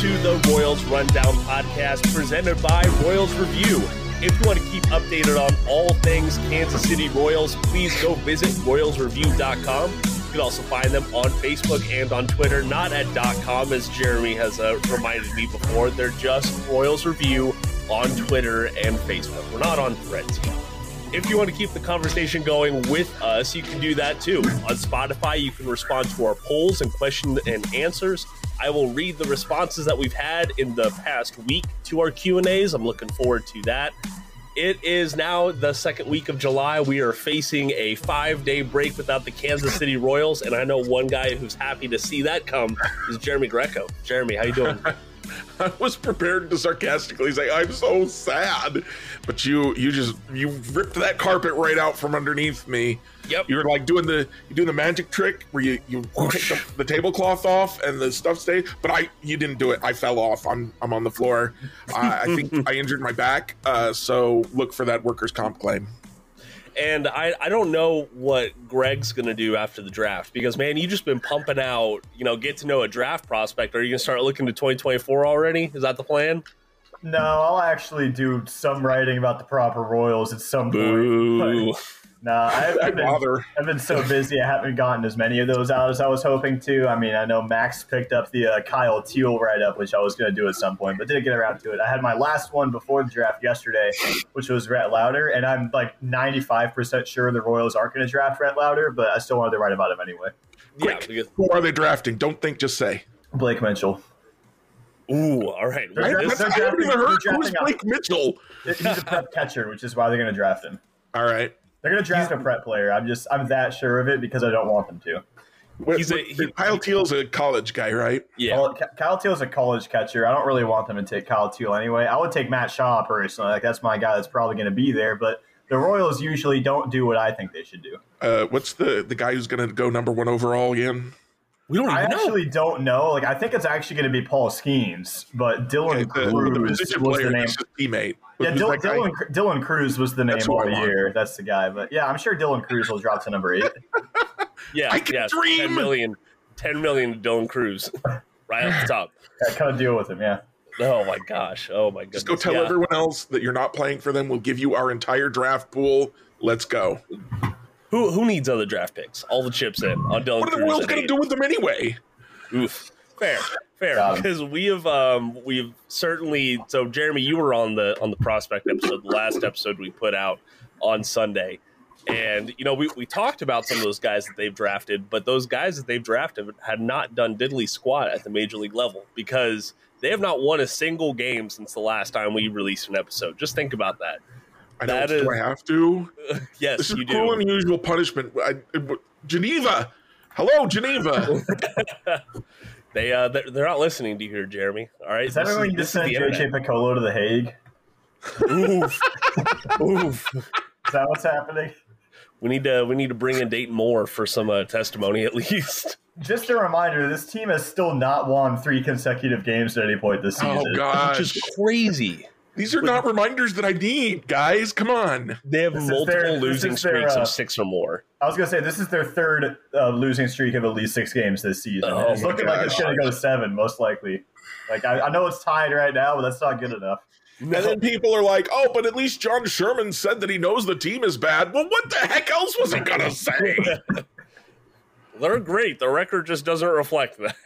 to the Royals Rundown podcast presented by Royals Review. If you want to keep updated on all things Kansas City Royals, please go visit royalsreview.com. You can also find them on Facebook and on Twitter, not at .com as Jeremy has uh, reminded me before. They're just Royals Review on Twitter and Facebook. We're not on Threads yet. If you want to keep the conversation going with us, you can do that too. On Spotify, you can respond to our polls and question and answers. I will read the responses that we've had in the past week to our Q&As. I'm looking forward to that. It is now the second week of July. We are facing a five-day break without the Kansas City Royals, and I know one guy who's happy to see that come is Jeremy Greco. Jeremy, how you doing? I was prepared to sarcastically say, "I'm so sad," but you you just you ripped that carpet right out from underneath me. Yep. You were like doing the you doing the magic trick where you you take the, the tablecloth off and the stuff stay, but I you didn't do it. I fell off. I'm I'm on the floor. I, I think I injured my back. Uh, so look for that workers' comp claim. And I, I don't know what Greg's going to do after the draft because, man, you just been pumping out, you know, get to know a draft prospect. Are you going to start looking to 2024 already? Is that the plan? No, I'll actually do some writing about the proper Royals at some Boo. point. No, I, I've, been, I've been so busy. I haven't gotten as many of those out as I was hoping to. I mean, I know Max picked up the uh, Kyle Teel write up, which I was going to do at some point, but didn't get around to it. I had my last one before the draft yesterday, which was Rhett Lowder, and I'm like 95% sure the Royals aren't going to draft Rhett Lowder, but I still wanted to write about him anyway. Quick, yeah, because- who are they drafting? Don't think, just say. Blake Mitchell. Ooh, all right. They're, they're, they're drafting, heard. Who's Blake Mitchell? He's a prep catcher, which is why they're going to draft him. All right. They're going to draft a prep player. I'm just I'm that sure of it because I don't want them to. He's a, he, Kyle Teel's a college guy, right? Yeah. Well, Kyle Teel's a college catcher. I don't really want them to take Kyle Teel anyway. I would take Matt Shaw personally. Like that's my guy that's probably going to be there. But the Royals usually don't do what I think they should do. Uh, what's the the guy who's going to go number one overall again? We don't. I know. actually don't know. Like I think it's actually going to be Paul Skenes, but Dylan Okay, Crews the, the position was player, the name. that's his teammate. Yeah, Who's Dylan, that? Dylan, Dylan Crews was the name That's all who I want. year. That's the guy. But yeah, I'm sure Dylan Crews will drop to number eight. yeah, I can yeah, dream. 10 million, 10 million to Dylan Crews, right off the top. I kind of deal with him. Yeah. Oh my gosh! Oh my goodness! Just go tell yeah. everyone else that you're not playing for them. We'll give you our entire draft pool. Let's go. Who who needs other draft picks? All the chips in on Dylan What are the Crews. Royals going to do with them anyway? Oof. Fair, fair. Got him. Because we have um we've certainly so Jeremy, you were on the on the prospect episode, the last episode we put out on Sunday. And you know, we, we talked about some of those guys that they've drafted, but those guys that they've drafted had not done diddly squat at the major league level because they have not won a single game since the last time we released an episode. Just think about that. I know. That do I have to? Yes, This is you cruel do. and unusual punishment. I, it- Geneva. Hello, Geneva. They uh they're, they're not listening to you here, Jeremy. All right. Is that This when you just sent JJ. Picollo to the Hague? Oof. Oof. Is that what's happening? We need to we need to bring in Dayton Moore for some uh, testimony at least. Just a reminder: this team has still not won three consecutive games at any point this season. oh gosh, Which is crazy. These are not reminders that I need, guys. Come on. They have This multiple their- losing is their, streaks uh, of six or more. I was gonna say this is their third uh, losing streak of at least six games this season. Oh it's my looking like it's gonna go to seven, most likely. Like I, I know it's tied right now, but that's not good enough. And then people are like, "Oh, but at least John Sherman said that he knows the team is bad." Well, what the heck else was he gonna say? They're great. The record just doesn't reflect that.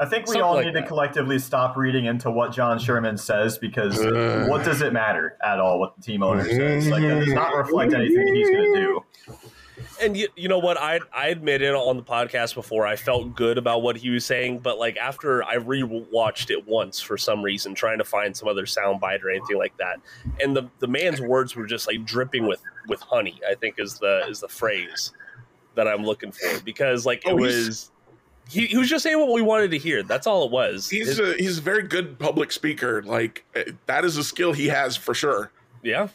I think we Something all like need that. to collectively stop reading into what John Sherman says because Ugh. what does it matter at all what the team owner says? Like that does not reflect anything that he's gonna do. And you, you know what? I I admitted on the podcast before I felt good about what he was saying, but like after I rewatched it once for some reason, trying to find some other soundbite or anything like that, and the the man's words were just like dripping with with honey. I think is the is the phrase that I'm looking for because like it Oh, he's- was. He, he was just saying what we wanted to hear. That's all it was. He's His- a he's a very good public speaker. Like eh, that is a skill he has for sure. yeah,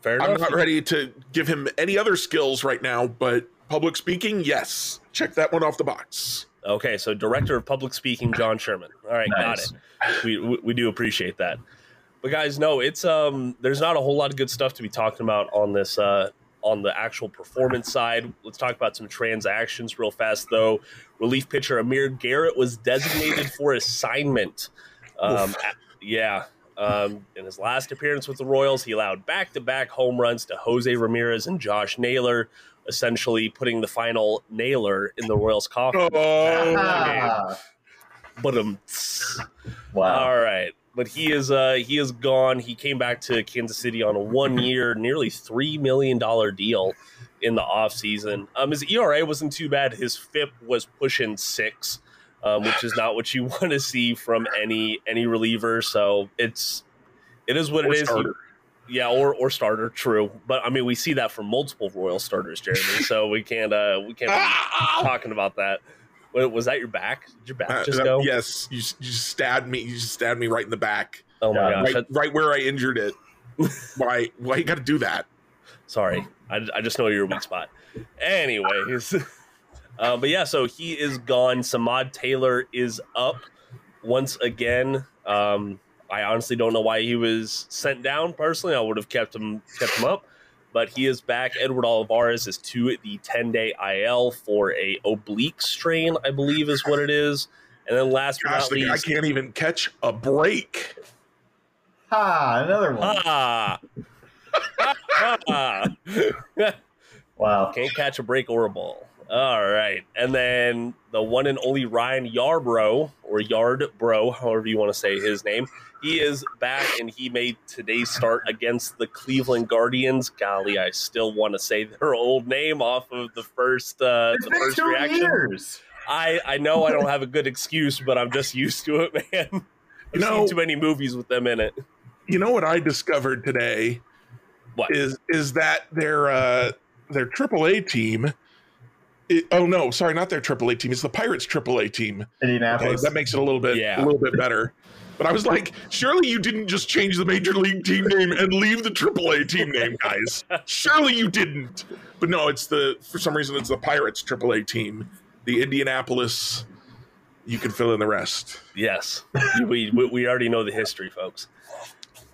fair enough. I'm not ready to give him any other skills right now, but public speaking, yes. Check that one off the box. Okay, so director of public speaking, John Sherman. All right, Nice. got it. We, we we do appreciate that. But guys, no, it's um, there's not a whole lot of good stuff to be talking about on this uh on the actual performance side. Let's talk about some transactions real fast, though. Relief pitcher Amir Garrett was designated for assignment. Um, yeah. Um, in his last appearance with the Royals, he allowed back to back home runs to Jose Ramirez and Josh Naylor, essentially putting the final nailer in the Royals' coffin. Ah. But um, wow. all right. But he is uh he is gone. He came back to Kansas City on a one year, nearly three million dollar deal in the offseason. Um his ERA wasn't too bad. His FIP was pushing six, um, which is not what you want to see from any any reliever. So it's it is what Or it is. starter. Yeah, or or starter, true. But I mean we see that from multiple Royal starters, Jeremy. so we can't uh we can't be talking about that. Wa- Was that your back? Did your back Uh, just uh, go? Yes, you, you stabbed me. You just stabbed me right in the back, Oh my Yeah, gosh. right, right where I injured it. why? Why you got to do that? Sorry, I, I just know your weak spot. Anyways, uh, but yeah, so he is gone. Samad Taylor is up once again. Um, I honestly don't know why he was sent down. Personally, I would have kept him kept him up, but he is back. Edward Olivares is to the ten day IL for a oblique strain, I believe is what it is. And then last but Gosh, not the guy least, can't even catch a break. Ha, another one. ah, ah. Wow. Can't catch a break or a ball. All right. And then the one and only Ryan Yarbrough, or Yard Bro, however you want to say his name, he is back and he made today's start against the Cleveland Guardians. Golly, I still want to say their old name off of the first uh, It's the first reaction. years. I, I know I don't have a good excuse, but I'm just used to it, man. I've You know- seen too many movies with them in it. You know what I discovered today What? is is that their uh, their AAA team. It, oh no, sorry, not their AAA team. It's the Pirates AAA team. Okay, Indianapolis. that makes it a little bit Yeah. a little bit better. But I was like, surely you didn't just change the major league team name and leave the AAA team name, guys. surely you didn't. But no, it's the for some reason it's the Pirates AAA team, the Indianapolis. You can fill in the rest. Yes, we, we we already know the history, folks.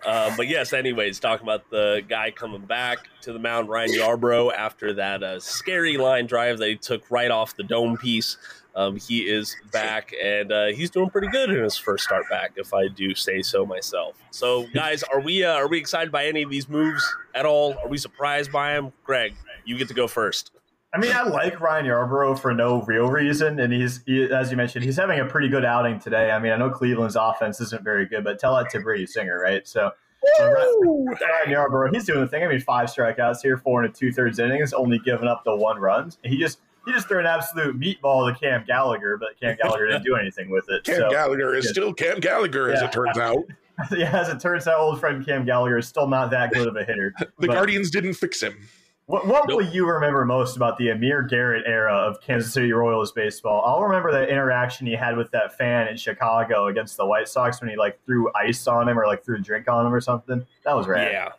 Uh, but yes, anyways, talking about the guy coming back to the mound, Ryan Yarbrough, after that uh, scary line drive that he took right off the dome piece. Um, he is back and uh, he's doing pretty good in his first start back, if I do say so myself. So, guys, are we uh, are we excited by any of these moves at all? Are we surprised by them? Greg, you get to go first. I mean, I like Ryan Yarbrough for no real reason, and he's he, as you mentioned, he's having a pretty good outing today. I mean, I know Cleveland's offense isn't very good, but tell that to Brady Singer, right? So so Ryan Ryan Yarbrough, he's doing the thing. I mean, five strikeouts here, four and a two thirds innings, only giving up the one runs. He just he just threw an absolute meatball to Cam Gallagher, but Cam Gallagher didn't do anything with it. Cam so Gallagher is yeah. still Cam Gallagher, as Yeah. it turns out. yeah, as it turns out, old friend Cam Gallagher is still not that good of a hitter. The But- Guardians didn't fix him. What, what will you remember most about the Amir Garrett era of Kansas City Royals baseball? I'll remember that interaction he had with that fan in Chicago against the White Sox when he like threw ice on him or like threw a drink on him or something. That was rad. Yeah,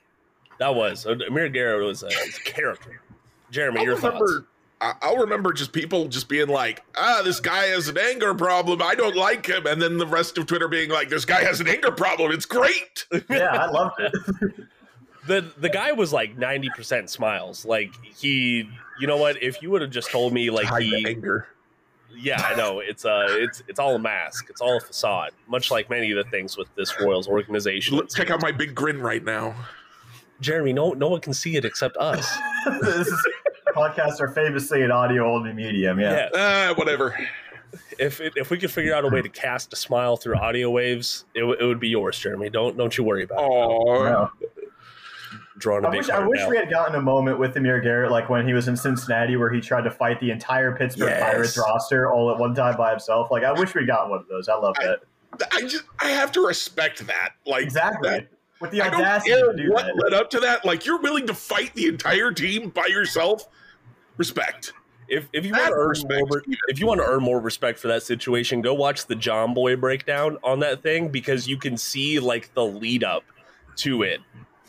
that was Amir Garrett was a, was a character. Jeremy, I'll your thoughts? remember, I- I'll remember just people just being like, ah, this guy has an anger problem. I don't like him. And then the rest of Twitter being like, this guy has an anger problem. It's great. yeah, I loved it. the the guy was like 90% smiles like he you know what if you would have just told me like Hide the he anger. yeah i know it's uh it's it's all a mask it's all a facade much like many of the things with this royals organization Let's check out my big grin right now. jeremy no no one can see it except us this is, podcasts are famously an audio only medium. Yeah. yeah Ah, whatever. if it, if we could figure out a way to cast a smile through audio waves it, w- it would be yours jeremy don't don't you worry about it Oh, No. Drawing a I wish, I wish we had gotten a moment with Amir Garrett, like when he was in Cincinnati, where he tried to fight the entire Pittsburgh Yes. Pirates roster all at one time by himself. Like, I wish we'd gotten one of those. I love that. I just I have to respect that. Like Exactly. that- With the I don't audacity care to do what that. led up to that. Like you're willing to fight the entire team by yourself. Respect. If if you want to earn respect, more, if you want to earn more respect for that situation, go watch the Jomboy breakdown on that thing because you can see like the lead up to it.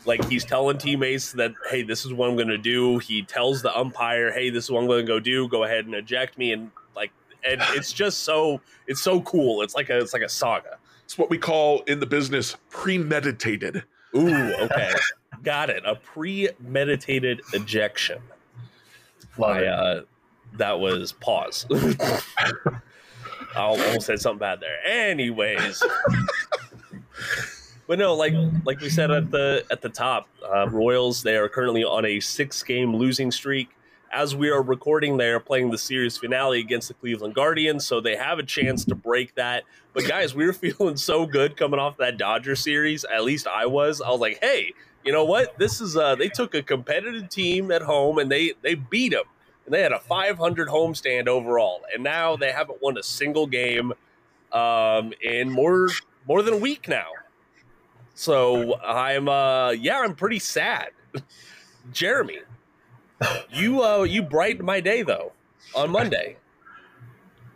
Like he's telling teammates that, hey, this is what I'm going to do. He tells the umpire, hey, this is what I'm going to go do. Go ahead and eject me, and like, and it's just so it's so cool. It's like a it's like a saga. It's what we call in the business premeditated. Ooh, okay, got it. A premeditated ejection. Love I, uh, that was pause. I almost said something bad there. Anyways, but no, like like we said at the at the top, uh, Royals they are currently on a six game losing streak. As we are recording, they are playing the series finale against the Cleveland Guardians, so they have a chance to break that. But guys, we were feeling so good coming off that Dodger series. At least I was. I was like, hey, you know what? This is uh, they took a competitive team at home and they they beat them. And they had a 500 homestand overall, and now they haven't won a single game um, in more more than a week now. So I'm uh yeah, I'm pretty sad. Jeremy, you uh you brightened my day though on Monday.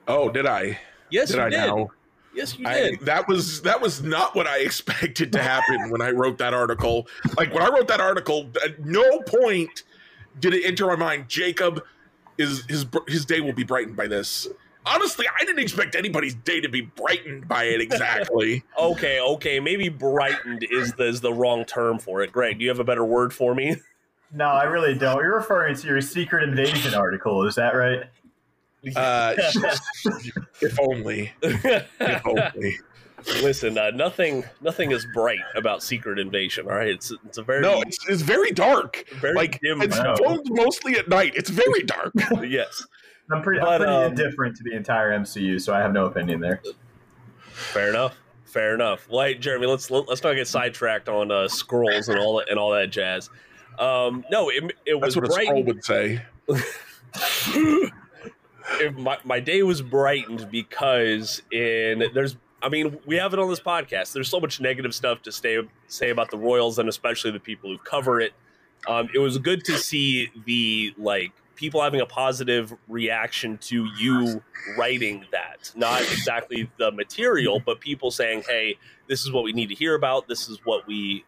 Oh, did I? Yes, did you I did. now? Yes, you I, did. that was that was not what I expected to happen when I wrote that article. Like when I wrote that article, at no point did it enter my mind. Jacob is his his day will be brightened by this. Honestly, I didn't expect anybody's day to be brightened by it exactly. okay, okay, maybe brightened is the is the wrong term for it. Greg, do you have a better word for me? No, I really don't. You're referring to your secret invasion article, is that right? Uh, if only. If only. Listen, uh, nothing nothing is bright about Secret Invasion. All right, it's it's a very No, it's, it's very dark. very Like dim. it's filmed mostly at night. It's very dark. yes, I'm pretty, But, I'm pretty um, indifferent to the entire MCU, so I have no opinion there. fair enough. Fair enough. Well, hey, Jeremy, let's let's not get sidetracked on uh, scrolls and all that and all that jazz. Um, no, it, it was That's what a scroll would say. if my, my day was brightened because in there's I mean we have it on this podcast. There's so much negative stuff to stay, say about the Royals and especially the people who cover it. Um, it was good to see the like people having a positive reaction to you writing that. Not exactly the material, but people saying, "Hey, this is what we need to hear about. This is what we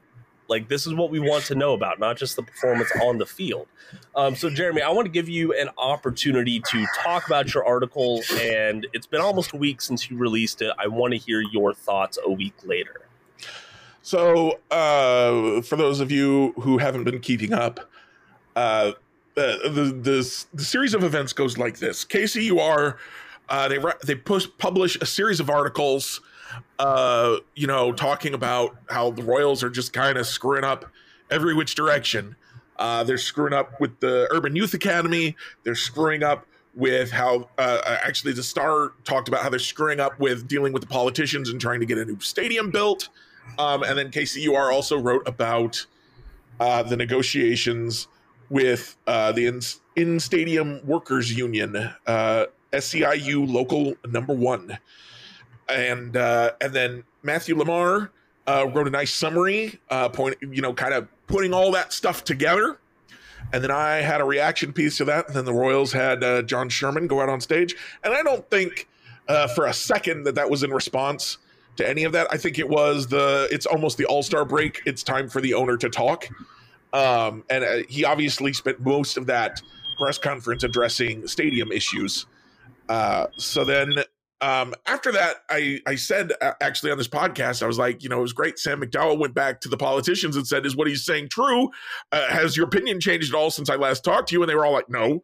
like. This is what we want to know about, not just the performance on the field." Um, so, Jeremy, I want to give you an opportunity to talk about your article, and it's been almost a week since you released it. I want to hear your thoughts a week later. So, uh, for those of you who haven't been keeping up, uh, the, the the series of events goes like this: KCUR, uh, they they push, publish a series of articles, uh, you know, talking about how the Royals are just kind of screwing up every which direction. Uh, they're screwing up with the Urban Youth Academy. They're screwing up with how uh, actually the Star talked about how they're screwing up with dealing with the politicians and trying to get a new stadium built. Um, and then KCUR also wrote about uh, the negotiations with uh, the in, in stadium workers union, uh, SCIU local number one, and uh, and then Matthew Lamar uh, wrote a nice summary, uh, point you know, kind of putting all that stuff together. And then I had a reaction piece to that, and then the Royals had uh, John Sherman go out on stage, and I don't think for a second that that was in response to any of that. I think it was the it's almost the All Star break. It's time for the owner to talk, um, and uh, he obviously spent most of that press conference addressing stadium issues. Uh, so then um, after that, I I said uh, actually on this podcast, I was like, you know, it was great. Sam McDowell went back to the politicians and said, "Is what he's saying true? Uh, has your opinion changed at all since I last talked to you?" And they were all like, "No."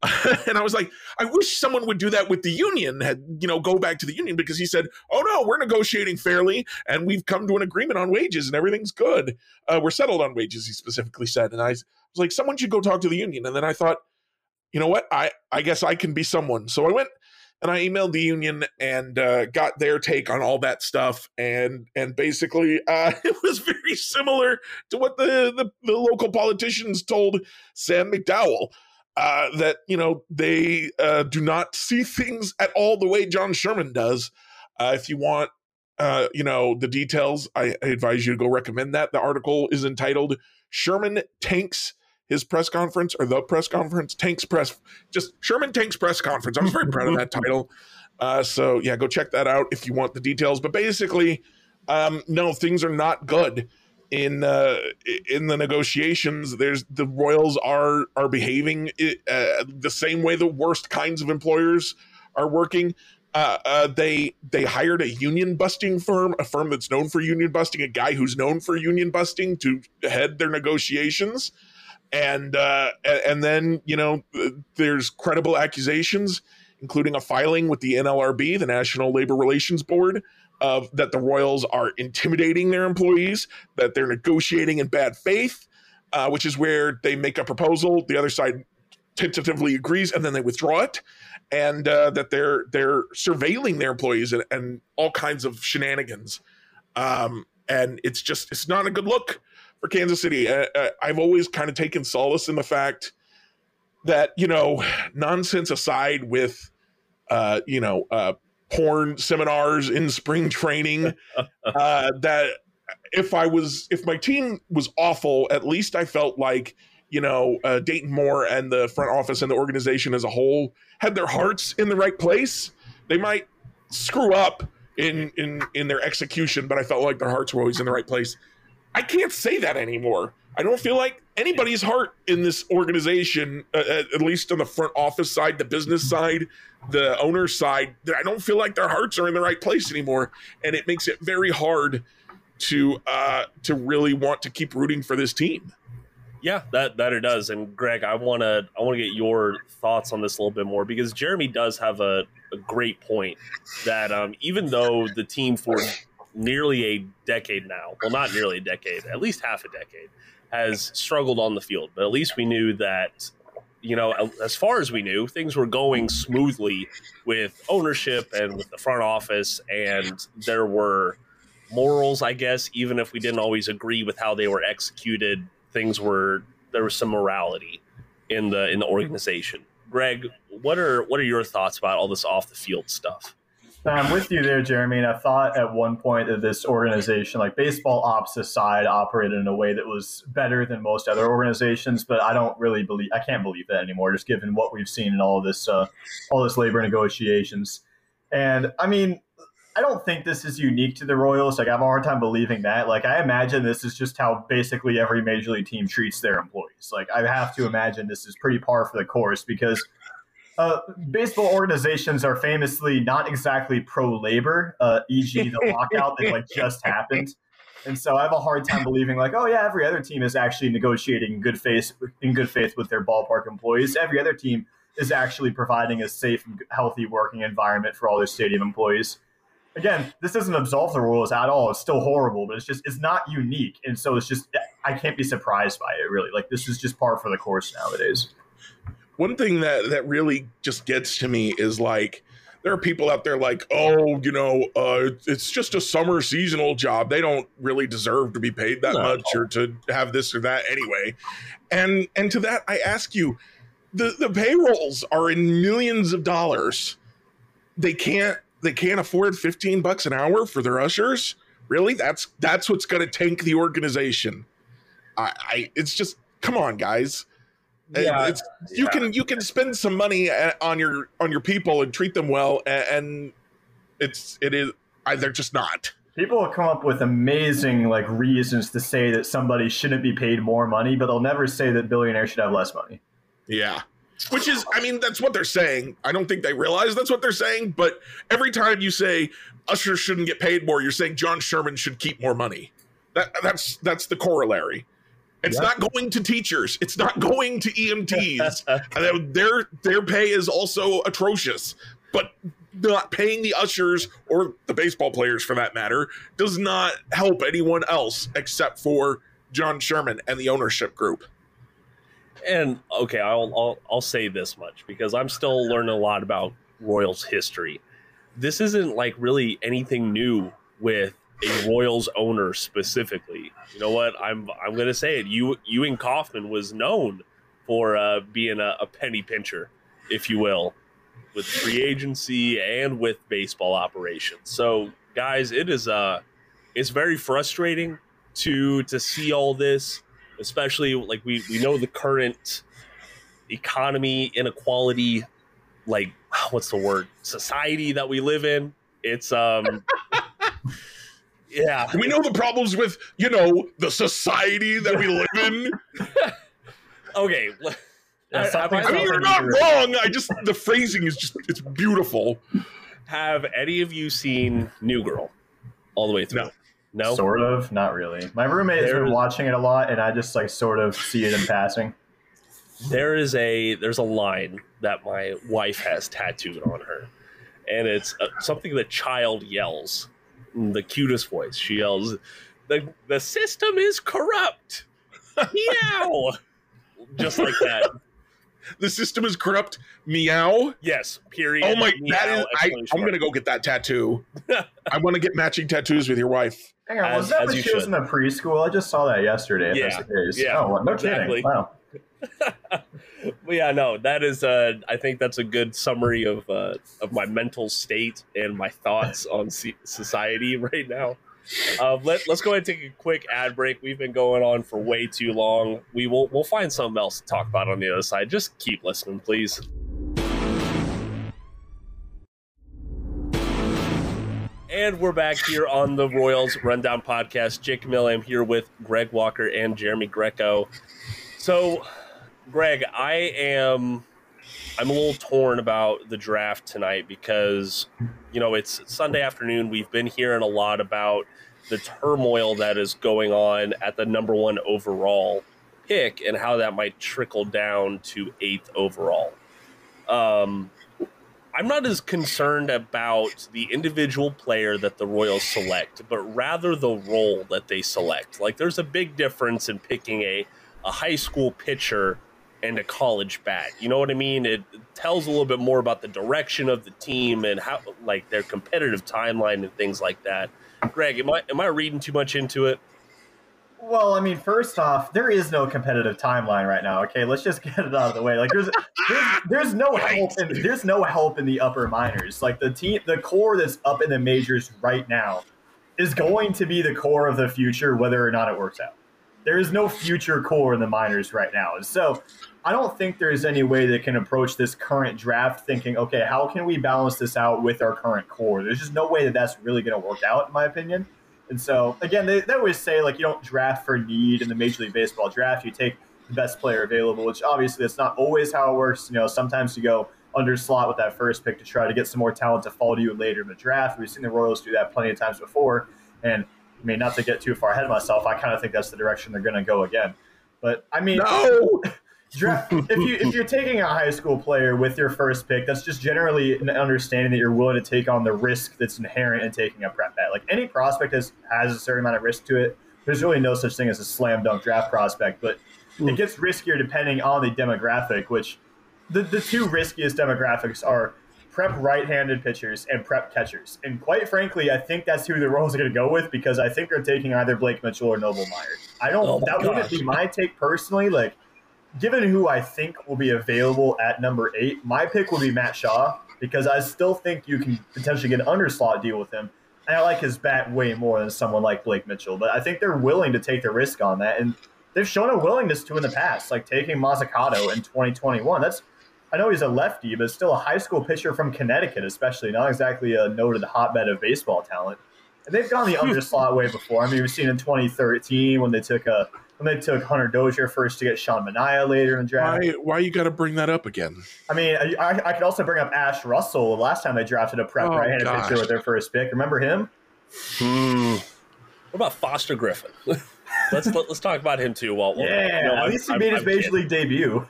and I was like, I wish someone would do that with the union, had you know, go back to the union because he said, "Oh no, we're negotiating fairly, and we've come to an agreement on wages, and everything's good. Uh, we're settled on wages." He specifically said, and I was like, someone should go talk to the union. And then I thought, you know what, I I guess I can be someone. So I went and I emailed the union and uh, got their take on all that stuff, and and basically uh, it was very similar to what the the, the local politicians told Sam McDowell uh, that you know they uh, do not see things at all the way John Sherman does. Uh, if you want, uh, you know, the details, I, I advise you to go recommend that. The article is entitled "Sherman Tanks." His press conference or the press conference tanks press just Sherman tanks press conference. I was very proud of that title. Uh, so yeah, go check that out if you want the details. But basically, um, no, things are not good in uh, in the negotiations. There's the Royals are are behaving uh, the same way the worst kinds of employers are working. Uh, uh, they they hired a union busting firm, a firm that's known for union busting, a guy who's known for union busting to head their negotiations, and uh, and then you know there's credible accusations including a filing with the NLRB, the National Labor Relations Board, of that the Royals are intimidating their employees, that they're negotiating in bad faith, uh, which is where they make a proposal, the other side tentatively agrees, and then they withdraw it, and uh, that they're they're surveilling their employees and, and all kinds of shenanigans. Um, and it's just it's not a good look for Kansas City. Uh, uh, I've always kind of taken solace in the fact that you know nonsense aside with uh, you know uh, porn seminars in spring training uh, that if I was if my team was awful, at least I felt like you know uh, Dayton Moore and the front office and the organization as a whole had their hearts in the right place. They might screw up in in in their execution, but I felt like their hearts were always in the right place. I can't say that anymore. I don't feel like anybody's heart in this organization, uh, at least on the front office side, the business side, the owner side. I don't feel like their hearts are in the right place anymore, and it makes it very hard to uh, to really want to keep rooting for this team. Yeah, that that it does. And Greg, I want to I want to get your thoughts on this a little bit more because Jeremy does have a, a great point that um, even though the team for nearly a decade now, well, not nearly a decade, at least half a decade, has struggled on the field, but at least we knew that you know, as far as we knew, things were going smoothly with ownership and with the front office, and there were morals, I guess, even if we didn't always agree with how they were executed things were there was some morality in the in the organization. Greg, what are what are your thoughts about all this off the field stuff? I'm with you there, Jeremy. And I thought at one point that this organization, like baseball ops aside, operated in a way that was better than most other organizations. But I don't really believe, I can't believe that anymore, just given what we've seen in all this, uh, all this labor negotiations. And I mean, I don't think this is unique to the Royals. Like I have a hard time believing that. Like I imagine this is just how basically every major league team treats their employees. Like I have to imagine this is pretty par for the course because uh, baseball organizations are famously not exactly pro labor, uh, e.g., the lockout that like just happened. And so I have a hard time believing like, oh yeah, every other team is actually negotiating in good faith in good faith with their ballpark employees. Every other team is actually providing a safe and healthy working environment for all their stadium employees again, this doesn't absolve the rules at all. It's still horrible, but it's just it's not unique, and so it's just I can't be surprised by it. Really, like this is just par for the course nowadays. One thing that that really just gets to me is like there are people out there like, oh, you know, uh, it's just a summer seasonal job. They don't really deserve to be paid that no. much or to have this or that anyway. And and to that, I ask you, the the payrolls are in millions of dollars. They can't they can't afford 15 bucks an hour for their ushers really that's that's what's going to tank the organization I, I it's just come on guys yeah, it's, you yeah. can you can spend some money uh, on your on your people and treat them well and, it's it is I, they're just not people will come up with amazing like reasons to say that somebody shouldn't be paid more money but they'll never say that billionaires should have less money yeah which is, I mean, that's what they're saying. I don't think they realize that's what they're saying. But every time you say Usher shouldn't get paid more, you're saying John Sherman should keep more money. That that's that's the corollary. It's not going to teachers. It's not going to EMTs. their their pay is also atrocious. But not paying the ushers or the baseball players for that matter does not help anyone else except for John Sherman and the ownership group and okay, I'll, I'll I'll say this much because I'm still learning a lot about Royals history. This isn't like really anything new with a Royals owner specifically. You know what? I'm I'm gonna say it. You Ewing Kauffman was known for uh, being a, a penny pincher, if you will, with free agency and with baseball operations. So, guys, it is uh it's very frustrating to to see all this especially like we we know the current economy inequality like what's the word society that we live in it's um yeah. We know the problems with you know the society that we live in. Okay. I, I mean you're not wrong. I just the phrasing is just it's beautiful. Have any of you seen new girl all the way through? No. No, sort of, not really. My roommate has been watching it a lot, and I just like sort of see it in passing. there is a there's a line that my wife has tattooed on her, and it's uh, something the child yells, the cutest voice. She yells, "the The system is corrupt." Meow, just like that. The system is corrupt. Meow. Yes. Period. Oh my! Meow, that is. I, I'm gonna go get that tattoo. I want to get matching tattoos with your wife. Hang on, was that when she was in the preschool? I just saw that yesterday. Yeah. Yeah. Oh, no exactly. kidding. Wow. well, yeah, no, that is. Uh, I think that's a good summary of uh, of my mental state and my thoughts on society right now. Uh, let, us go ahead and take a quick ad break. We've been going on for way too long. We will we'll find something else to talk about on the other side. Just keep listening, please. And we're back here on the Royals Rundown Podcast. Jake Milham here with Greg Walker and Jeremy Greco. So, Greg, I am I'm a little torn about the draft tonight because, you know, it's Sunday afternoon. We've been hearing a lot about the turmoil that is going on at the number one overall pick and how that might trickle down to eighth overall. Um, I'm not as concerned about the individual player that the Royals select, but rather the role that they select. Like, there's a big difference in picking a, a high school pitcher and a college bat. You know what I mean? It tells a little bit more about the direction of the team and how, like, their competitive timeline and things like that. Greg, am I am I reading too much into it? Well, I mean, first off, there is no competitive timeline right now. Okay, let's just get it out of the way. Like, there's there's, there's no help in there's no help in the upper minors. Like the team, the core that's up in the majors right now is going to be the core of the future, whether or not it works out. There is no future core in the minors right now. So I don't think there's any way that can approach this current draft thinking, okay, how can we balance this out with our current core? There's just no way that that's really going to work out, in my opinion. And so, again, they, they always say, like, you don't draft for need in the Major League Baseball draft. You take the best player available, which obviously that's not always how it works. You know, sometimes you go under slot with that first pick to try to get some more talent to fall to you later in the draft. We've seen the Royals do that plenty of times before. And I mean, not to get too far ahead of myself, I kind of think that's the direction they're going to go again. But I mean, no. draft if you if you're taking a high school player with your first pick, that's just generally an understanding that you're willing to take on the risk that's inherent in taking a prep bet. Like any prospect has has a certain amount of risk to it. There's really no such thing as a slam dunk draft prospect, but it gets riskier depending on the demographic, which the, the two riskiest demographics are prep right-handed pitchers and prep catchers. And quite frankly, I think that's who the Royals are going to go with because I think they're taking either Blake Mitchell or Noble Meyer. I don't. Oh that gosh. wouldn't be my take personally. Like given who I think will be available at number eight, my pick will be Matt Shaw because I still think you can potentially get an underslot deal with him. And I like his bat way more than someone like Blake Mitchell. But I think they're willing to take the risk on that. And they've shown a willingness to in the past, like taking Mozzicato in 2021. That's I know he's a lefty, but still a high school pitcher from Connecticut, especially not exactly a noted hotbed of baseball talent. And they've gone the underslot way before. I mean, we've seen in 2013 when they took a when they took Hunter Dozier first to get Sean Manaea later in the draft. Why, why you got to bring that up again? I mean, I, I, could also bring up Ashe Russell. The last time they drafted a prep oh, right-handed gosh. pitcher with their first pick, remember him? Hmm. What about Foster Griffin? let's let, us let us talk about him too. While yeah, you know, at least he I'm, made his I'm major league debut.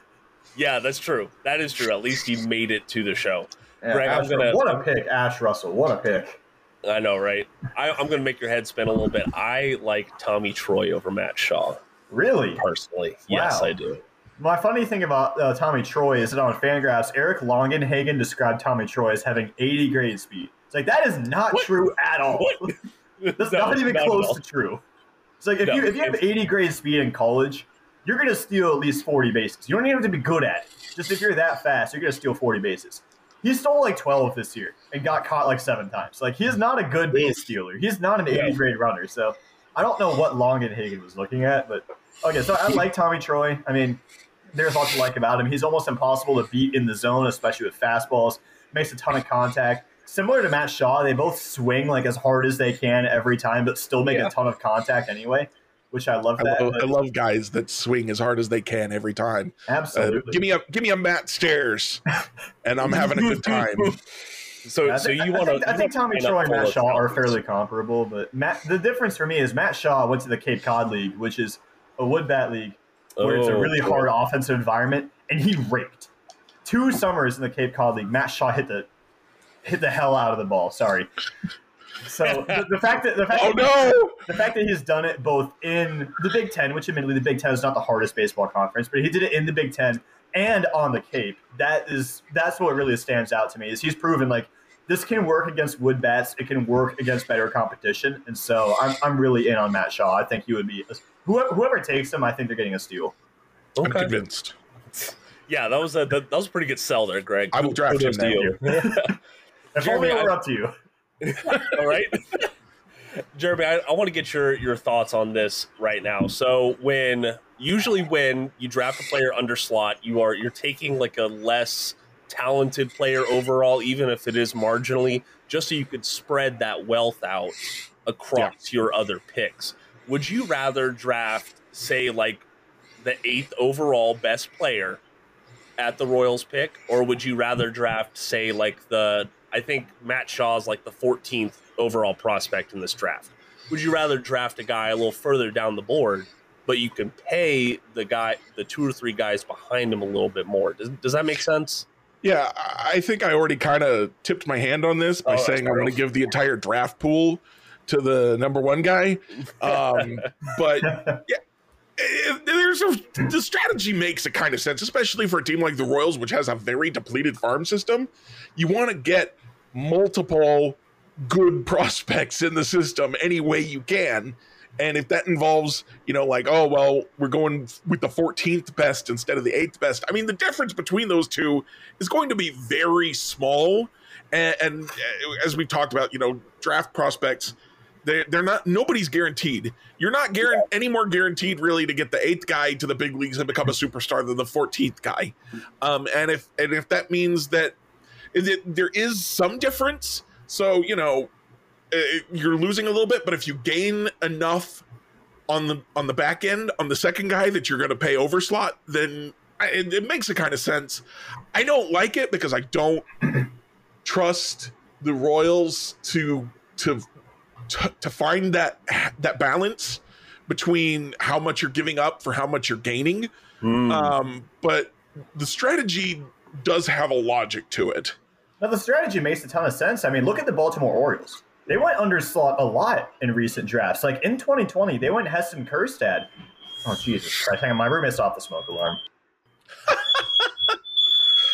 Yeah, that's true. That is true. At least he made it to the show. Yeah, Greg, Ashe, I'm gonna what a pick, Ashe Russell. What a pick. I know, right? I, I'm going to make your head spin a little bit. I like Tommy Troy over Matt Shaw. Really? Personally, yes, I do. My funny thing about uh, Tommy Troy is that on Fangraphs, Eric Longenhagen described Tommy Troy as having 80 grade speed. It's like that is not what? true at all. That's no, not even not close to true. It's like if no, you if you have 80 grade speed in college, you're gonna steal at least 40 bases. You don't even have to be good at it. Just if you're that fast, you're gonna steal 40 bases. He stole like 12 this year and got caught like seven times. Like he's not a good base stealer. He's not an 80 grade runner. So I don't know what Longenhagen was looking at, but okay. So I like Tommy Troy. I mean, there's lots to like about him. He's almost impossible to beat in the zone, especially with fastballs. Makes a ton of contact. Similar to Matt Shaw, they both swing like as hard as they can every time, but still make yeah. a ton of contact anyway. Which I love. That. I love, I love, guys that swing as hard as they can every time. Absolutely. Uh, give me a give me a Matt Stairs, and I'm having a good time. So, so you want to? I think Tommy Troy and Matt Shaw are fairly comparable, but Matt. The difference for me is Matt Shaw went to the Cape Cod League, which is a wood bat league. where oh, it's a oh, really hard offensive environment, and he raked. Two summers in the Cape Cod League, Matt Shaw hit the hit the hell out of the ball. Sorry. So the, the, fact that the fact oh, that, no! the fact that he's done it both in the Big Ten, which admittedly the Big Ten is not the hardest baseball conference, but he did it in the Big Ten and on the Cape. That is that's what really stands out to me is he's proven like this can work against wood bats. It can work against better competition, and so I'm, I'm really in on Matt Shaw. I think he would be whoever, whoever takes him. I think they're getting a steal. Okay. I'm convinced. Yeah, that was a that, that was a pretty good sell there, Greg. I will draft him. Deal. if Jeremy, only we're up to you. All right. Jeremy, I, I want to get your your thoughts on this right now. So when usually when you draft a player under slot, you are you're taking like a less talented player overall, even if it is marginally, just so you could spread that wealth out across yeah. your other picks. Would you rather draft, say, like the eighth overall best player at the Royals pick, or would you rather draft, say, like the I think Matt Shaw's like the 14th overall prospect in this draft. Would you rather draft a guy a little further down the board, but you can pay the guy, the two or three guys behind him a little bit more? Does, does that make sense? Yeah, I think I already kind of tipped my hand on this by oh, saying I'm going to give the entire draft pool to the number one guy. Um, but yeah, there's a the strategy makes a kind of sense, especially for a team like the Royals, which has a very depleted farm system. You want to get multiple good prospects in the system any way you can. And if that involves, you know, like, oh, well, we're going with the 14th best instead of the 8th best, I mean, the difference between those two is going to be very small. And, and uh, as we talked about, you know, draft prospects, they, they're not, nobody's guaranteed. You're not guaranteed any more guaranteed really to get the eighth guy to the big leagues and become a superstar than the 14th guy. Um, and if, and if that means that it, there is some difference, so, you know, eh, you're losing a little bit, but if you gain enough on the on the back end on the second guy that you're going to pay over slot, then it, it makes a kind of sense. I don't like it because I don't trust the Royals to to to, to find that that balance between how much you're giving up for how much you're gaining. Mm. Um, but the strategy does have a logic to it. Now, the strategy makes a ton of sense. I mean, look at the Baltimore Orioles. They went underslot a lot in recent drafts. Like in 2020, they went Heston Kjerstad. Oh, Jesus Christ. Hang on, my roommate's off the smoke alarm.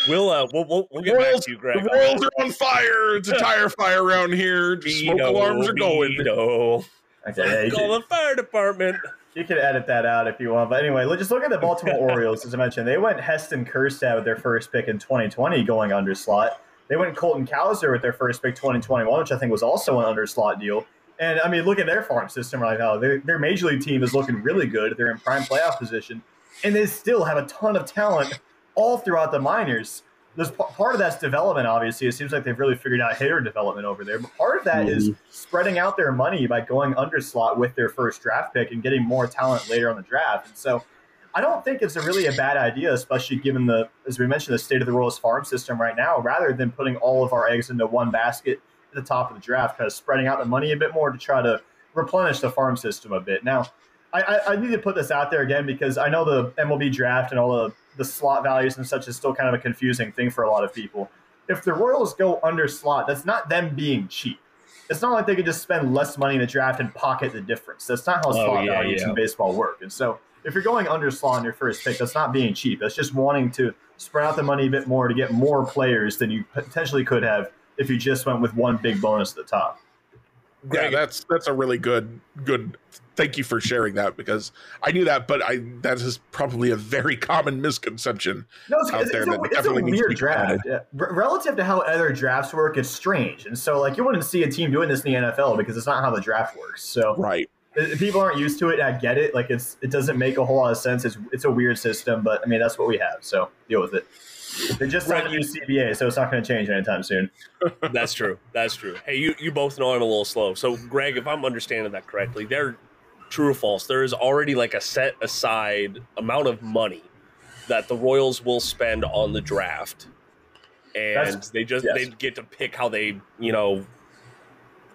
We'll uh, we'll we'll, we'll get back to you, Greg. The Royals are on fire. It's a tire fire around here. Smoke alarms are going. No. Okay, call the fire department. You can edit that out if you want. But anyway, let's just look at the Baltimore Orioles. As I mentioned, they went Heston Kjerstad with their first pick in 2020, going under slot. They went Colton Cowser with their first pick 2021, which I think was also an under slot deal. And I mean, look at their farm system right now. Their, their major league team is looking really good. They're in prime playoff position, and they still have a ton of talent all throughout the minors. There's part of that's development. Obviously, it seems like they've really figured out hitter development over there. But part of that mm-hmm. is spreading out their money by going under slot with their first draft pick and getting more talent later on the draft. And so, I don't think it's a really a bad idea, especially given the, as we mentioned, the state of the Royals farm system right now. Rather than putting all of our eggs into one basket at the top of the draft, kind of spreading out the money a bit more to try to replenish the farm system a bit. Now, I, I, I need to put this out there again because I know the MLB draft and all the the slot values and such is still kind of a confusing thing for a lot of people. If the Royals go under slot, that's not them being cheap. It's not like they could just spend less money in the draft and pocket the difference. That's not how oh, slot yeah, values yeah. in baseball work. And so if you're going under slot on your first pick, that's not being cheap. That's just wanting to spread out the money a bit more to get more players than you potentially could have if you just went with one big bonus at the top. Yeah, that's that's a really good good thank you for sharing that because I knew that, but I that is probably a very common misconception no, it's, out it's, there. It's, a, it's a weird draft. Yeah. relative to how other drafts work. It's strange, and so like you wouldn't see a team doing this in the NFL because it's not how the draft works. So right, people aren't used to it. I get it. Like it's it doesn't make a whole lot of sense. It's it's a weird system, but I mean that's what we have. So deal with it. They just signed right. a new CBA, so it's not going to change anytime soon. That's true. That's true. Hey, you, you both know I'm a little slow. So, Greg, if I'm understanding that correctly, they're true or false, there is already like a set aside amount of money that the Royals will spend on the draft. And That's, they just yes. they get to pick how they, you know,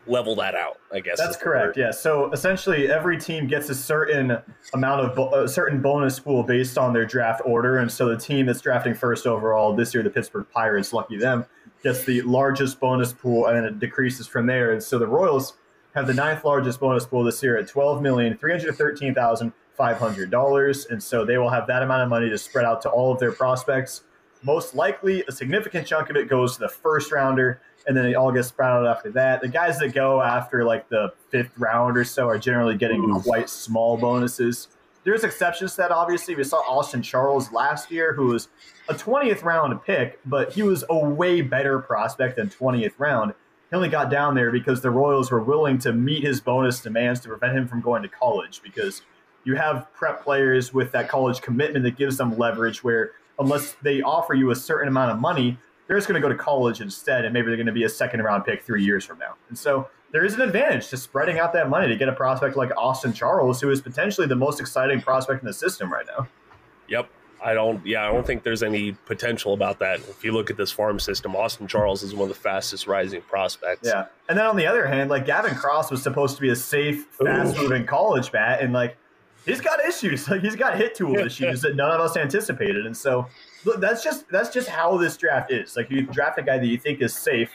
level that out. I guess that's correct. Yeah. So essentially, every team gets a certain amount of bo- a certain bonus pool based on their draft order, and so the team that's drafting first overall this year, the Pittsburgh Pirates, lucky them, gets the largest bonus pool, and then it decreases from there. And so the Royals have the ninth largest bonus pool this year at twelve million three hundred thirteen thousand five hundred dollars, and so they will have that amount of money to spread out to all of their prospects. Most likely, a significant chunk of it goes to the first rounder and then it all gets spread out after that. The guys that go after like the fifth round or so are generally getting Ooh. quite small bonuses. There's exceptions to that, obviously. We saw Austin Charles last year, who was a 20th round pick, but he was a way better prospect than 20th round. He only got down there because the Royals were willing to meet his bonus demands to prevent him from going to college because you have prep players with that college commitment that gives them leverage where unless they offer you a certain amount of money, they're just going to go to college instead, and maybe they're going to be a second round pick three years from now. And so there is an advantage to spreading out that money to get a prospect like Austin Charles, who is potentially the most exciting prospect in the system right now. Yep. I don't, yeah, I don't think there's any potential about that. If you look at this farm system, Austin Charles is one of the fastest rising prospects. Yeah. And then on the other hand, like Gavin Cross was supposed to be a safe, fast moving college bat, and like he's got issues. Like he's got hit tool issues that none of us anticipated. And so look, that's just that's just how this draft is. Like you draft a guy that you think is safe,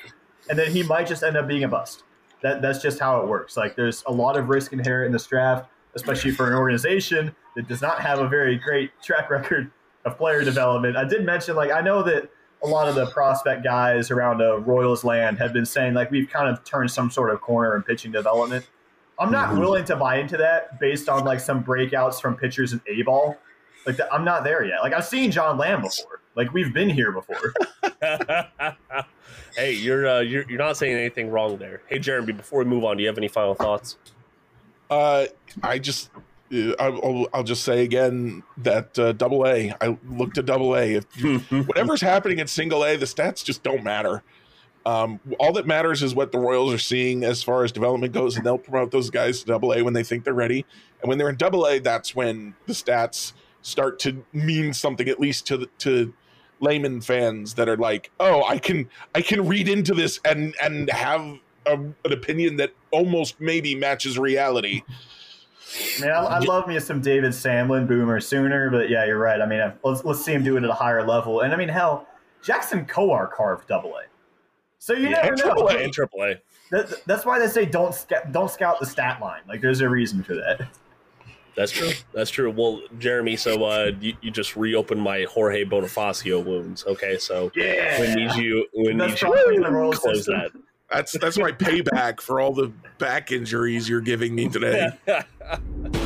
and then he might just end up being a bust. That that's just how it works. Like there's a lot of risk inherent in this draft, especially for an organization that does not have a very great track record of player development. I did mention like I know that a lot of the prospect guys around uh, Royals land have been saying like we've kind of turned some sort of corner in pitching development. I'm not mm-hmm. willing to buy into that based on like some breakouts from pitchers in A ball. Like I'm not there yet. Like I've seen John Lamb before. Like we've been here before. hey, you're, uh, you're you're not saying anything wrong there. Hey, Jeremy, before we move on, do you have any final thoughts? Uh, I just uh, I'll, I'll, just say again that uh, double A. I looked at double A. If whatever's happening in single A, the stats just don't matter. Um, all that matters is what the Royals are seeing as far as development goes, and they'll promote those guys to double A when they think they're ready. And when they're in double A, that's when the stats start to mean something at least to to layman fans that are like, oh, I can I can read into this and and have a, an opinion that almost maybe matches reality. Man, I, I love me some David Sandlin, Boomer Sooner, but yeah, you're right. I mean, let's let's see him do it at a higher level. And I mean, hell, Jackson Kowar carved Double A, so you yeah, never know. Triple A and Triple That, that's why they say don't sc- don't scout the stat line. Like, there's a reason for that. That's true. That's true. Well, Jeremy, so uh, you, you just reopened my Jorge Bonifacio wounds. Okay, so yeah, we need you. We need you close that. That's that's my payback for all the back injuries you're giving me today.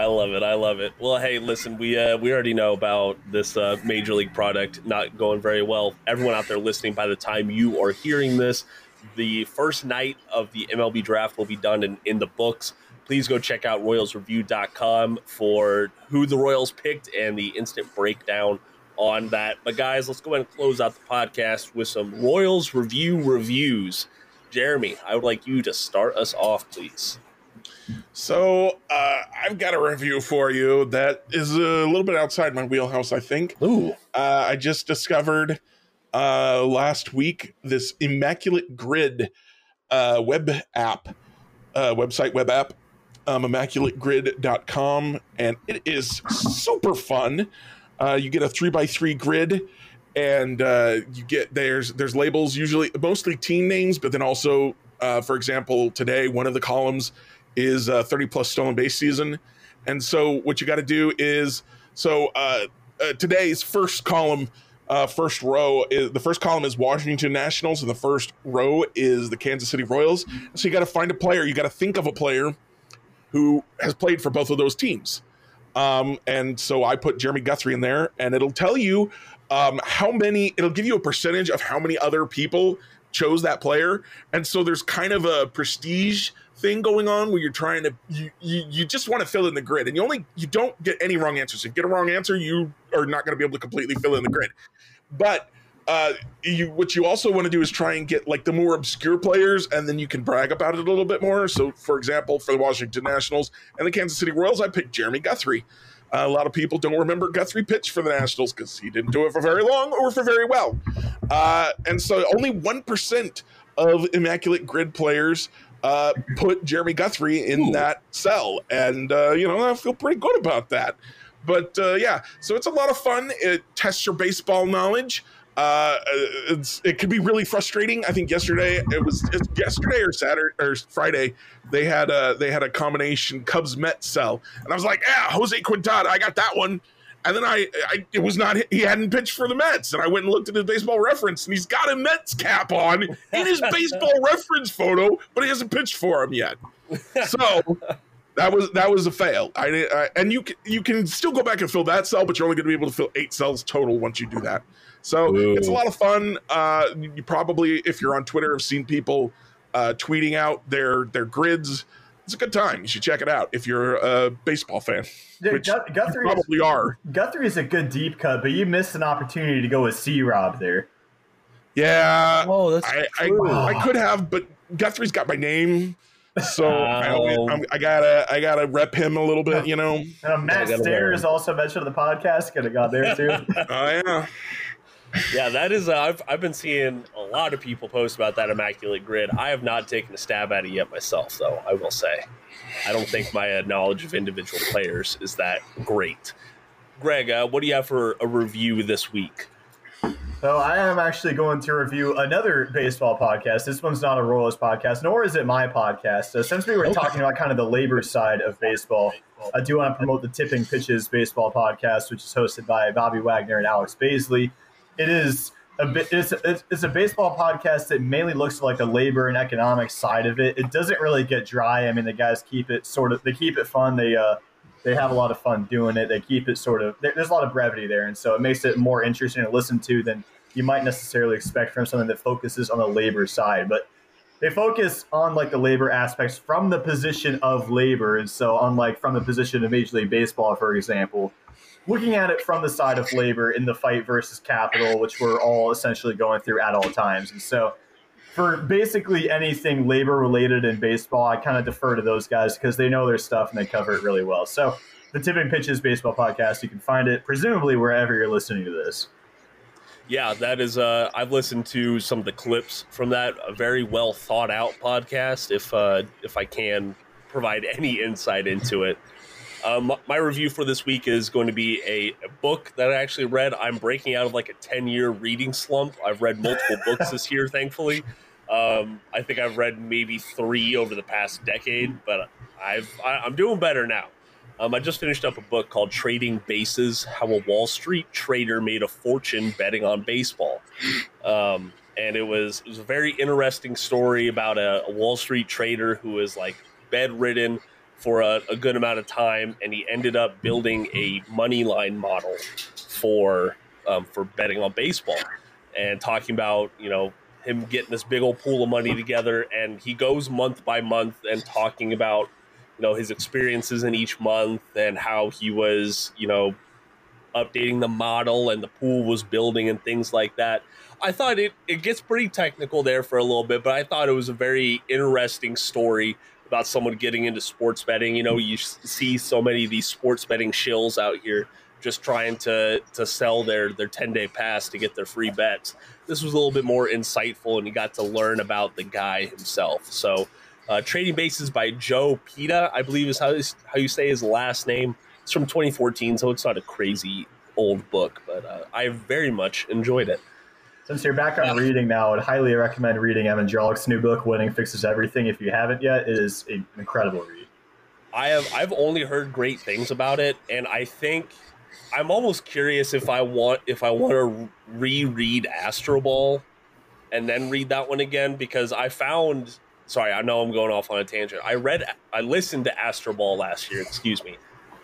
I love it. I love it. Well, hey, listen, we uh, we already know about this uh, major league product not going very well. Everyone out there listening, by the time you are hearing this, the first night of the MLB draft will be done in, in the books. Please go check out RoyalsReview.com for who the Royals picked and the instant breakdown on that. But guys, let's go ahead and close out the podcast with some Royals review reviews. Jeremy, I would like you to start us off, please. So uh, I've got a review for you that is a little bit outside my wheelhouse. I think. Ooh. Uh, I just discovered uh, last week this Immaculate Grid uh, web app, uh, website web app, um, immaculategrid.com, and it is super fun. Uh, you get a three by three grid, and uh, you get there's there's labels usually mostly team names, but then also, uh, for example, today one of the columns is uh, 30 plus stolen base season, and so what you got to do is so uh, uh, today's first column uh, first row is the first column is Washington Nationals, and the first row is the Kansas City Royals. So you got to find a player. You got to think of a player who has played for both of those teams. Um, and so I put Jeremy Guthrie in there, and it'll tell you um, how many. It'll give you a percentage of how many other people chose that player, and so there's kind of a prestige thing going on where you're trying to you, you, you just want to fill in the grid and you only you don't get any wrong answers if you get a wrong answer you are not going to be able to completely fill in the grid but uh, you what you also want to do is try and get like the more obscure players, and then you can brag about it a little bit more. So, for example, for the Washington Nationals and the Kansas City Royals, I picked Jeremy Guthrie. a lot of people don't remember Guthrie pitched for the Nationals because he didn't do it for very long or for very well. Uh, and so only 1% of Immaculate Grid players uh, put Jeremy Guthrie in Ooh. that cell. And, uh, you know, I feel pretty good about that. But uh, yeah, so it's a lot of fun. It tests your baseball knowledge. Uh, it's it could be really frustrating. I think yesterday it was yesterday or Saturday or Friday they had a they had a combination Cubs Met cell, and I was like, yeah, Jose Quintana, I got that one. And then I, I, it was not he hadn't pitched for the Mets, and I went and looked at his baseball reference, and he's got a Mets cap on in his baseball reference photo, but he hasn't pitched for him yet. So that was that was a fail. I, I and you can, you can still go back and fill that cell, but you're only going to be able to fill eight cells total once you do that. So Ooh. it's a lot of fun. Uh, you probably, if you're on Twitter, have seen people uh, tweeting out their their grids. It's a good time. You should check it out if you're a baseball fan. Yeah, which Guthrie probably is, are. Guthrie is a good deep cut, but you missed an opportunity to go with C Rob there. Yeah. Oh, that's I, I, I could have, but Guthrie's got my name. So I, always, I, gotta I gotta rep him a little bit, you know. Uh, Matt Stair is also mentioned in the podcast. Could have got there too. oh yeah yeah, that is. Uh, I've I've been seeing a lot of people post about that immaculate grid. I have not taken a stab at it yet myself, though. I will say, I don't think my uh, knowledge of individual players is that great. Greg, uh, what do you have for a review this week? So I am actually going to review another baseball podcast. This one's not a Royals podcast, nor is it my podcast. So since we were okay. talking about kind of the labor side of baseball, I do want to promote the Tipping Pitches Baseball podcast, which is hosted by Bobby Wagner and Alex Baisley it is a bit it's it's a baseball podcast that mainly looks at like the labor and economic side of it. It doesn't really get dry. I mean, the guys keep it sort of they keep it fun. They uh they have a lot of fun doing it. They keep it sort of there's a lot of brevity there, and so it makes it more interesting to listen to than you might necessarily expect from something that focuses on the labor side. But they focus on like the labor aspects from the position of labor, and so unlike from the position of Major League Baseball, for example, looking at it from the side of labor in the fight versus capital, which we're all essentially going through at all times. And so, for basically anything labor related in baseball, I kind of defer to those guys because they know their stuff and they cover it really well. So, the Tipping Pitches Baseball Podcast, you can find it presumably wherever you're listening to this. Yeah, that is. Uh, I've listened to some of the clips from that. A very well thought out podcast. If uh, if I can provide any insight into it. Um, my review for this week is going to be a, a, book that I actually read. I'm breaking out of like a 10 year reading slump. I've read multiple books this year, thankfully. Um, I think I've read maybe three over the past decade, but I've I, am doing better now. Um, I just finished up a book called Trading Bases: How a Wall Street Trader Made a Fortune Betting on Baseball. Um, and it was it was a very interesting story about a, a Wall Street trader who is like bedridden for a, a, good amount of time, and he ended up building a money line model for um, for betting on baseball, and talking about you know him getting this big old pool of money together, and he goes month by month and talking about you know his experiences in each month and how he was you know updating the model and the pool was building and things like that. I thought it, it gets pretty technical there for a little bit, but I thought it was a very interesting story about someone getting into sports betting. You know, you see so many of these sports betting shills out here just trying to to sell their their 10 day pass to get their free bets. This was a little bit more insightful, and you got to learn about the guy himself. So, uh, Trading Bases by Joe Peta, I believe is how how you say his last name. It's from 2014, so it's not a crazy old book, but uh, I very much enjoyed it. Since you're back on reading now, I'd highly recommend reading Evan Drellich's new book, Winning Fixes Everything. If you haven't yet, it is an incredible read. I have I've only heard great things about it, and I think I'm almost curious if I want if I want to reread Astroball and then read that one again because I found sorry I know I'm going off on a tangent. I read I listened to Astroball last year, excuse me,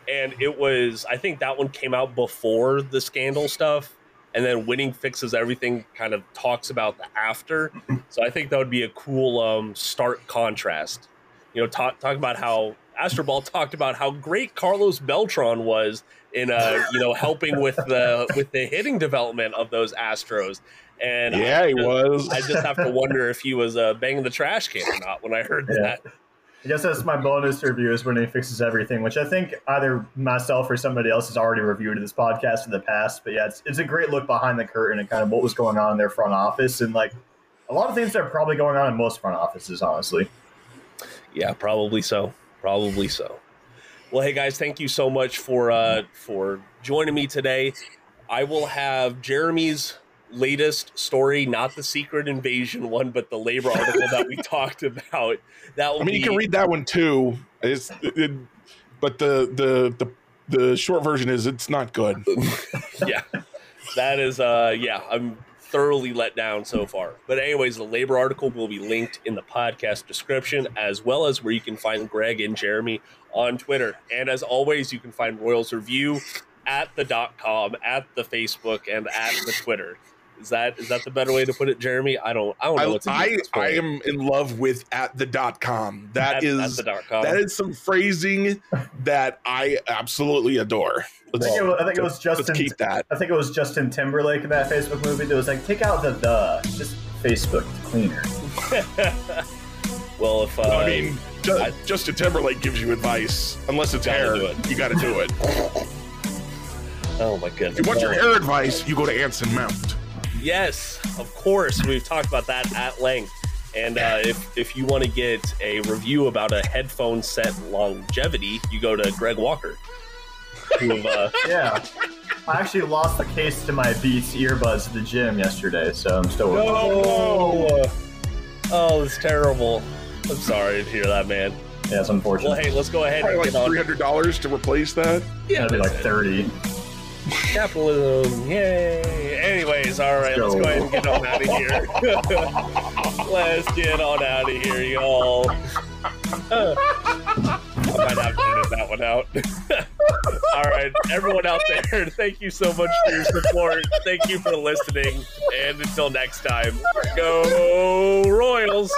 and it was I think that one came out before the scandal stuff, and then winning fixes everything kind of talks about the after so i think that would be a cool um, stark contrast you know talk, talk about how astroball talked about how great carlos beltran was in uh you know helping with the with the hitting development of those astros and yeah, I, he was. I just have to wonder if he was uh, banging the trash can or not when I heard yeah. that. I guess that's my bonus review is winning fixes everything, which I think either myself or somebody else has already reviewed this podcast in the past. But yeah, it's, it's a great look behind the curtain and kind of what was going on in their front office and like a lot of things that are probably going on in most front offices, honestly. Yeah, probably so. Probably so. Well, hey guys, thank you so much for uh, for joining me today. I will have Jeremy's latest story, not the secret invasion one, but the labor article that we talked about. That I mean, be, you can read that one too. It's, it, but the, the the the short version is it's not good. yeah, that is. Uh, yeah, I'm thoroughly let down so far. But anyways, the labor article will be linked in the podcast description, as well as where you can find Greg and Jeremy on Twitter. And as always, you can find Royals Review at the dot com, at the Facebook, and at the Twitter. Is that is that the better way to put it, Jeremy? I don't I don't know what's I I am in love with at the dot com. That At- is at the dot com. that is some phrasing that I absolutely adore. I think, it was, I think it was Justin. keep that. I think it was Justin Timberlake in that Facebook movie that was like, take out the the, just Facebook cleaner. well, if uh, I mean, Ju- I- Justin Timberlake gives you advice. Unless it's Gotta hair, do it. you got to do it. oh my goodness, If you want your hair advice, you go to Anson Mount. Yes, of course. We've talked about that at length. And uh, if, if you want to get a review about a headphone set longevity, you go to Greg Walker. Who, uh, Yeah. I actually lost the case to my Beats earbuds at the gym yesterday, so I'm still working on oh, oh, it's terrible. I'm sorry to hear that, man. Yeah, it's unfortunate. Well, hey, let's go ahead Probably and like get on. three hundred dollars to replace that. Yeah, That'd be like that's it. 30. Capitalism, yay! Anyways, all right, let's go ahead and get on out of here. let's get on out of here, y'all. I might have to edit that one out. all right, everyone out there, thank you so much for your support. Thank you for listening, and until next time, go Royals!